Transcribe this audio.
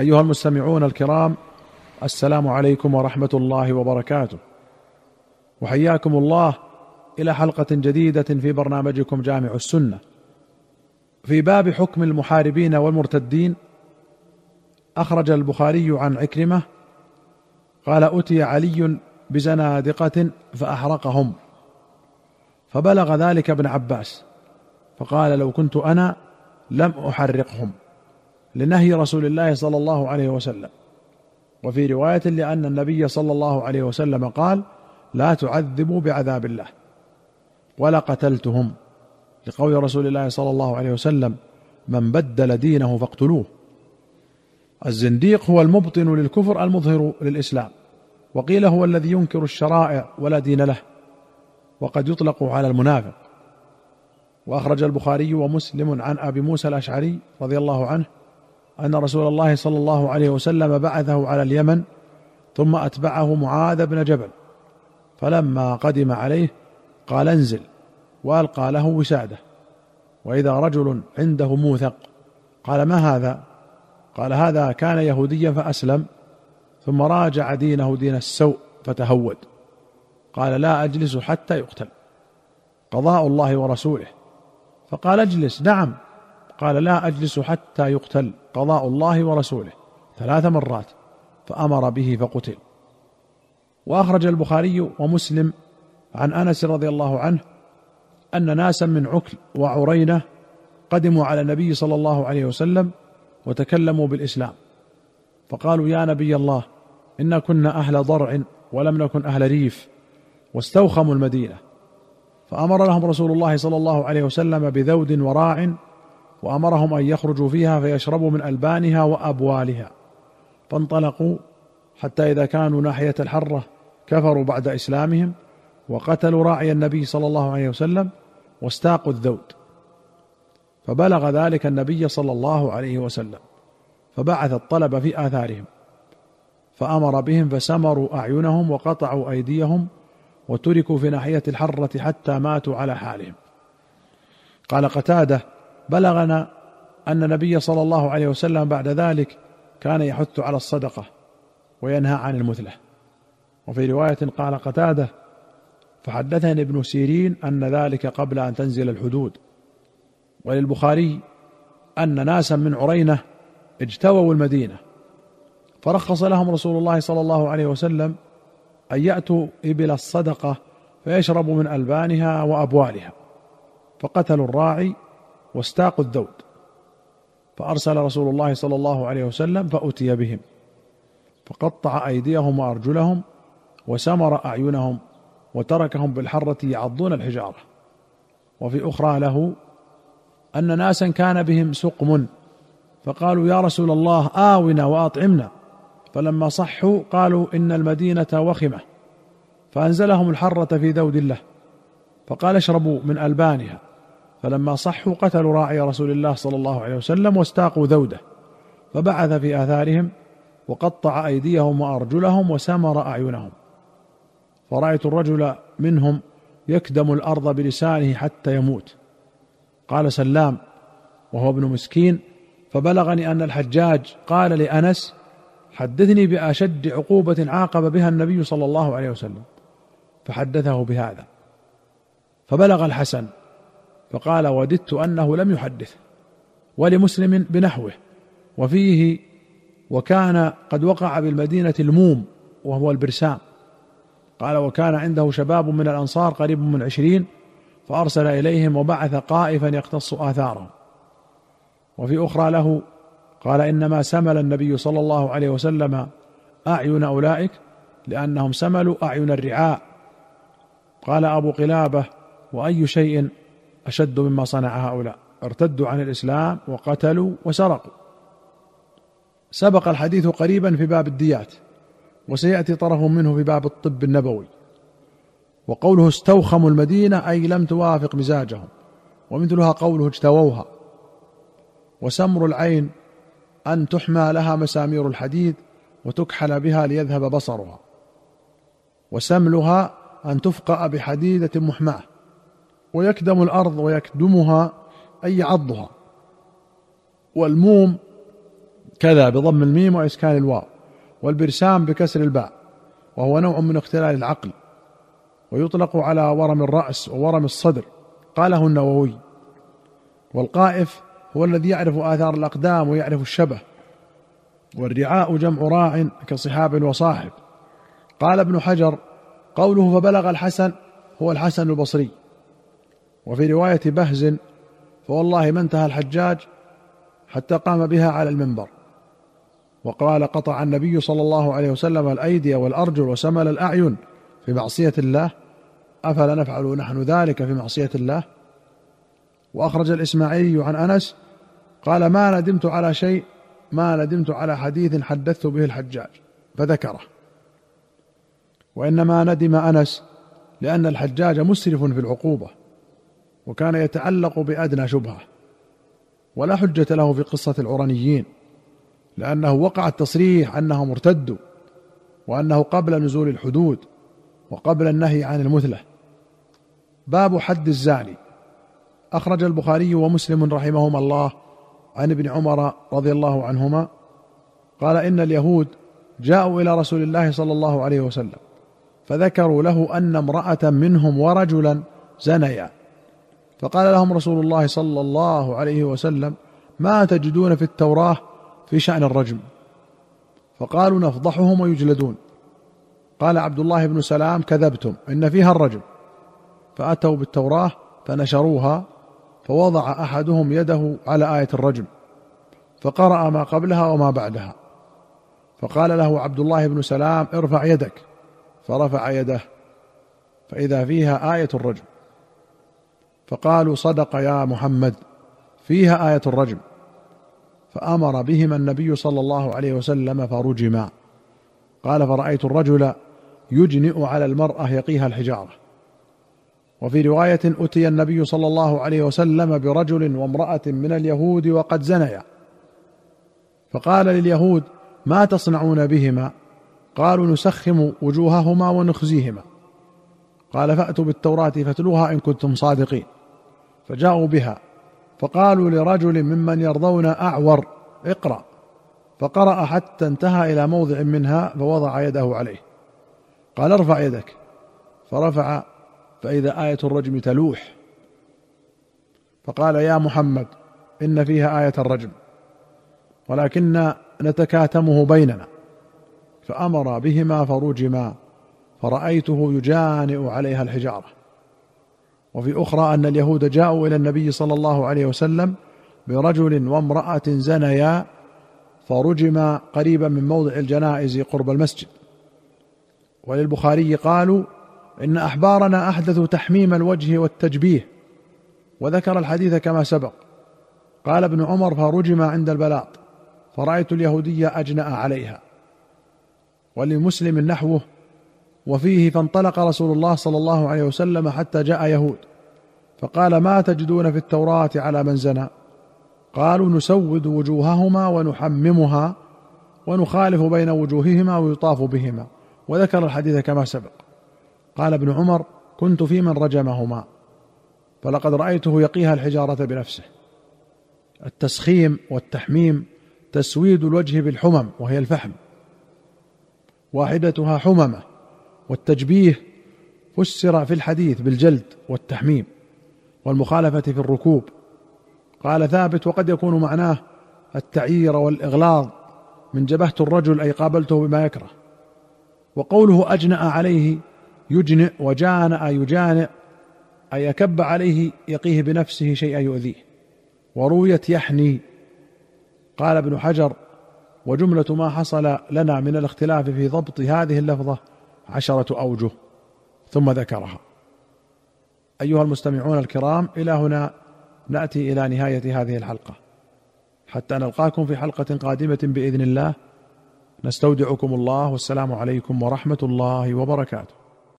أيها المستمعون الكرام السلام عليكم ورحمة الله وبركاته. وحياكم الله إلى حلقة جديدة في برنامجكم جامع السنة. في باب حكم المحاربين والمرتدين أخرج البخاري عن عكرمة قال أتي علي بزنادقة فأحرقهم. فبلغ ذلك ابن عباس فقال لو كنت أنا لم أحرقهم. لنهي رسول الله صلى الله عليه وسلم. وفي رواية لأن النبي صلى الله عليه وسلم قال لا تعذبوا بعذاب الله. ولا قتلتهم. لقول رسول الله صلى الله عليه وسلم من بدل دينه فاقتلوه. الزنديق هو المبطن للكفر المظهر للإسلام. وقيل هو الذي ينكر الشرائع ولا دين له. وقد يطلق على المنافق. وأخرج البخاري ومسلم عن أبي موسى الأشعري رضي الله عنه أن رسول الله صلى الله عليه وسلم بعثه على اليمن ثم أتبعه معاذ بن جبل. فلما قدم عليه قال انزل وألقى له وساده. وإذا رجل عنده موثق قال ما هذا؟ قال هذا كان يهوديا فأسلم ثم راجع دينه دين السوء فتهود. قال لا أجلس حتى يقتل. قضاء الله ورسوله. فقال اجلس نعم. قال لا أجلس حتى يقتل قضاء الله ورسوله ثلاث مرات فأمر به فقتل. وأخرج البخاري ومسلم عن أنس رضي الله عنه أن ناسا من عكل وعرينة قدموا على النبي صلى الله عليه وسلم وتكلموا بالإسلام. فقالوا يا نبي الله انا كنا أهل ضرع ولم نكن أهل ريف واستوخموا المدينة. فأمر لهم رسول الله صلى الله عليه وسلم بذود وراع وأمرهم أن يخرجوا فيها فيشربوا من ألبانها وأبوالها. فانطلقوا حتى إذا كانوا ناحية الحرة كفروا بعد إسلامهم وقتلوا راعي النبي صلى الله عليه وسلم واستاقوا الذود. فبلغ ذلك النبي صلى الله عليه وسلم. فبعث الطلب في آثارهم. فأمر بهم فسمروا أعينهم وقطعوا أيديهم وتركوا في ناحية الحرة حتى ماتوا على حالهم. قال قتادة بلغنا أن النبي صلى الله عليه وسلم بعد ذلك كان يحث على الصدقة وينهى عن المثلة. وفي رواية قال قتادة فحدثني ابن سيرين أن ذلك قبل أن تنزل الحدود وللبخاري أن ناسا من عرينة اجتووا المدينة فرخص لهم رسول الله صلى الله عليه وسلم أن يأتوا إبل الصدقة فيشربوا من ألبانها وأبوالها فقتلوا الراعي واستاقوا الذود فأرسل رسول الله صلى الله عليه وسلم فأتي بهم. فقطع أيديهم وأرجلهم وسمر أعينهم وتركهم بالحرة يعضون الحجارة. وفي أخرى له أن ناسا كان بهم سقم فقالوا يا رسول الله آونا وأطعمنا. فلما صحوا قالوا إن المدينة وخمة فأنزلهم الحرة في ذود الله. فقال اشربوا من ألبانها. فلما صحوا قتلوا راعي رسول الله صلى الله عليه وسلم واستاقوا ذوده فبعث في آثارهم وقطع أيديهم وأرجلهم وسمر أعينهم. فرأيت الرجل منهم يكدم الأرض بلسانه حتى يموت. قال سلام وهو ابن مسكين فبلغني أن الحجاج قال لأنس حدثني بأشد عقوبة عاقب بها النبي صلى الله عليه وسلم فحدثه بهذا. فبلغ الحسن فقال وددت أنه لم يحدث ولمسلم بنحوه وفيه وكان قد وقع بالمدينة الموم وهو البرسام. قال وكان عنده شباب من الأنصار قريب من عشرين فأرسل إليهم وبعث قائفا يقتص آثارهم. وفي أخرى له قال إنما سمل النبي صلى الله عليه وسلم أعين أولئك لأنهم سملوا أعين الرعاء. قال أبو قلابة وأي شيء أشد مما صنع هؤلاء. ارتدوا عن الإسلام وقتلوا وسرقوا. سبق الحديث قريبا في باب الديات وسيأتي طرف منه في باب الطب النبوي. وقوله استوخموا المدينة أي لم توافق مزاجهم ومثلها قوله اجتووها. وسمر العين أن تحمى لها مسامير الحديد وتكحل بها ليذهب بصرها. وسملها أن تفقأ بحديدة محماة. ويكدم الأرض ويكدمها أي يعضها والموم كذا بضم الميم وإسكان الواو والبرسام بكسر الباء وهو نوع من اختلال العقل ويطلق على ورم الرأس وورم الصدر قاله النووي. والقائف هو الذي يعرف آثار الأقدام ويعرف الشبه والرعاء جمع راع كصحاب وصاحب. قال ابن حجر قوله فبلغ الحسن هو الحسن البصري. وفي رواية بهز فوالله ما انتهى الحجاج حتى قام بها على المنبر. وقال قطع النبي صلى الله عليه وسلم الأيدي والأرجل وسمل الأعين في معصية الله. أفلا نفعل نحن ذلك في معصية الله؟ وأخرج الإسماعيلي عن أنس قال ما ندمت على شيء ما ندمت على حديث حدثت به الحجاج فذكره. وإنما ندم أنس لأن الحجاج مسرف في العقوبة. وكان يتعلق بأدنى شبهة ولا حجة له في قصة العرنيين لأنه وقع التصريح انهم ارتدوا وأنه قبل نزول الحدود وقبل النهي عن المثلة. باب حد الزاني. أخرج البخاري ومسلم رحمهما الله عن ابن عمر رضي الله عنهما قال إن اليهود جاءوا إلى رسول الله صلى الله عليه وسلم فذكروا له أن امرأة منهم ورجلا زنيا. فقال لهم رسول الله صلى الله عليه وسلم ما تجدون في التوراه في شأن الرجم؟ فقالوا نفضحهم ويجلدون. قال عبد الله بن سلام كذبتم إن فيها الرجم. فأتوا بالتوراه فنشروها فوضع أحدهم يده على آية الرجم فقرأ ما قبلها وما بعدها. فقال له عبد الله بن سلام ارفع يدك. فرفع يده فإذا فيها آية الرجم. فقالوا صدق يا محمد. فيها آية الرجم. فأمر بهما النبي صلى الله عليه وسلم فرجما. قال فرأيت الرجل يجنئ على المرأة يقيها الحجارة. وفي رواية أتي النبي صلى الله عليه وسلم برجل وامرأة من اليهود وقد زنيا. فقال لليهود ما تصنعون بهما؟ قالوا نسخم وجوههما ونخزيهما. قال فأتوا بالتوراة فاتلوها إن كنتم صادقين. فجاءوا بها. فقالوا لرجل ممن يرضون أعور اقرأ. فقرأ حتى انتهى إلى موضع منها فوضع يده عليه. قال ارفع يدك. فرفع فإذا آية الرجم تلوح. فقال يا محمد إن فيها آية الرجم ولكن نتكاتمه بيننا. فأمر بهما فرجما فرأيته يجانئ عليها الحجارة. وفي أخرى أن اليهود جاءوا إلى النبي صلى الله عليه وسلم برجل وامرأة زنيا فرجما قريبا من موضع الجنائز قرب المسجد. وللبخاري قالوا إن أحبارنا احدثوا تحميم الوجه والتجبيه وذكر الحديث كما سبق. قال ابن عمر فرجم عند البلاط فرأيت اليهودية أجنأ عليها. ولمسلم نحوه وفيه فانطلق رسول الله صلى الله عليه وسلم حتى جاء يهود. فقال ما تجدون في التوراة على من زنى؟ قالوا نسود وجوههما ونحممها ونخالف بين وجوههما ويطاف بهما. وذكر الحديث كما سبق. قال ابن عمر كنت في من رجمهما. فلقد رأيته يقيها الحجارة بنفسه. التسخيم والتحميم تسويد الوجه بالحمم وهي الفحم. واحدتها حممة. والتجبيه فسر في الحديث بالجلد والتحميم والمخالفة في الركوب. قال ثابت وقد يكون معناه التعيير والإغلاظ من جبهت الرجل أي قابلته بما يكره. وقوله أجنأ عليه يجنئ وجانأ يجانئ أي يكب عليه يقيه بنفسه شيئا يؤذيه. ورويت يحني. قال ابن حجر وجملة ما حصل لنا من الاختلاف في ضبط هذه اللفظة عشرة أوجه ثم ذكرها. أيها المستمعون الكرام إلى هنا نأتي إلى نهاية هذه الحلقة. حتى نلقاكم في حلقة قادمة بإذن الله. نستودعكم الله والسلام عليكم ورحمة الله وبركاته.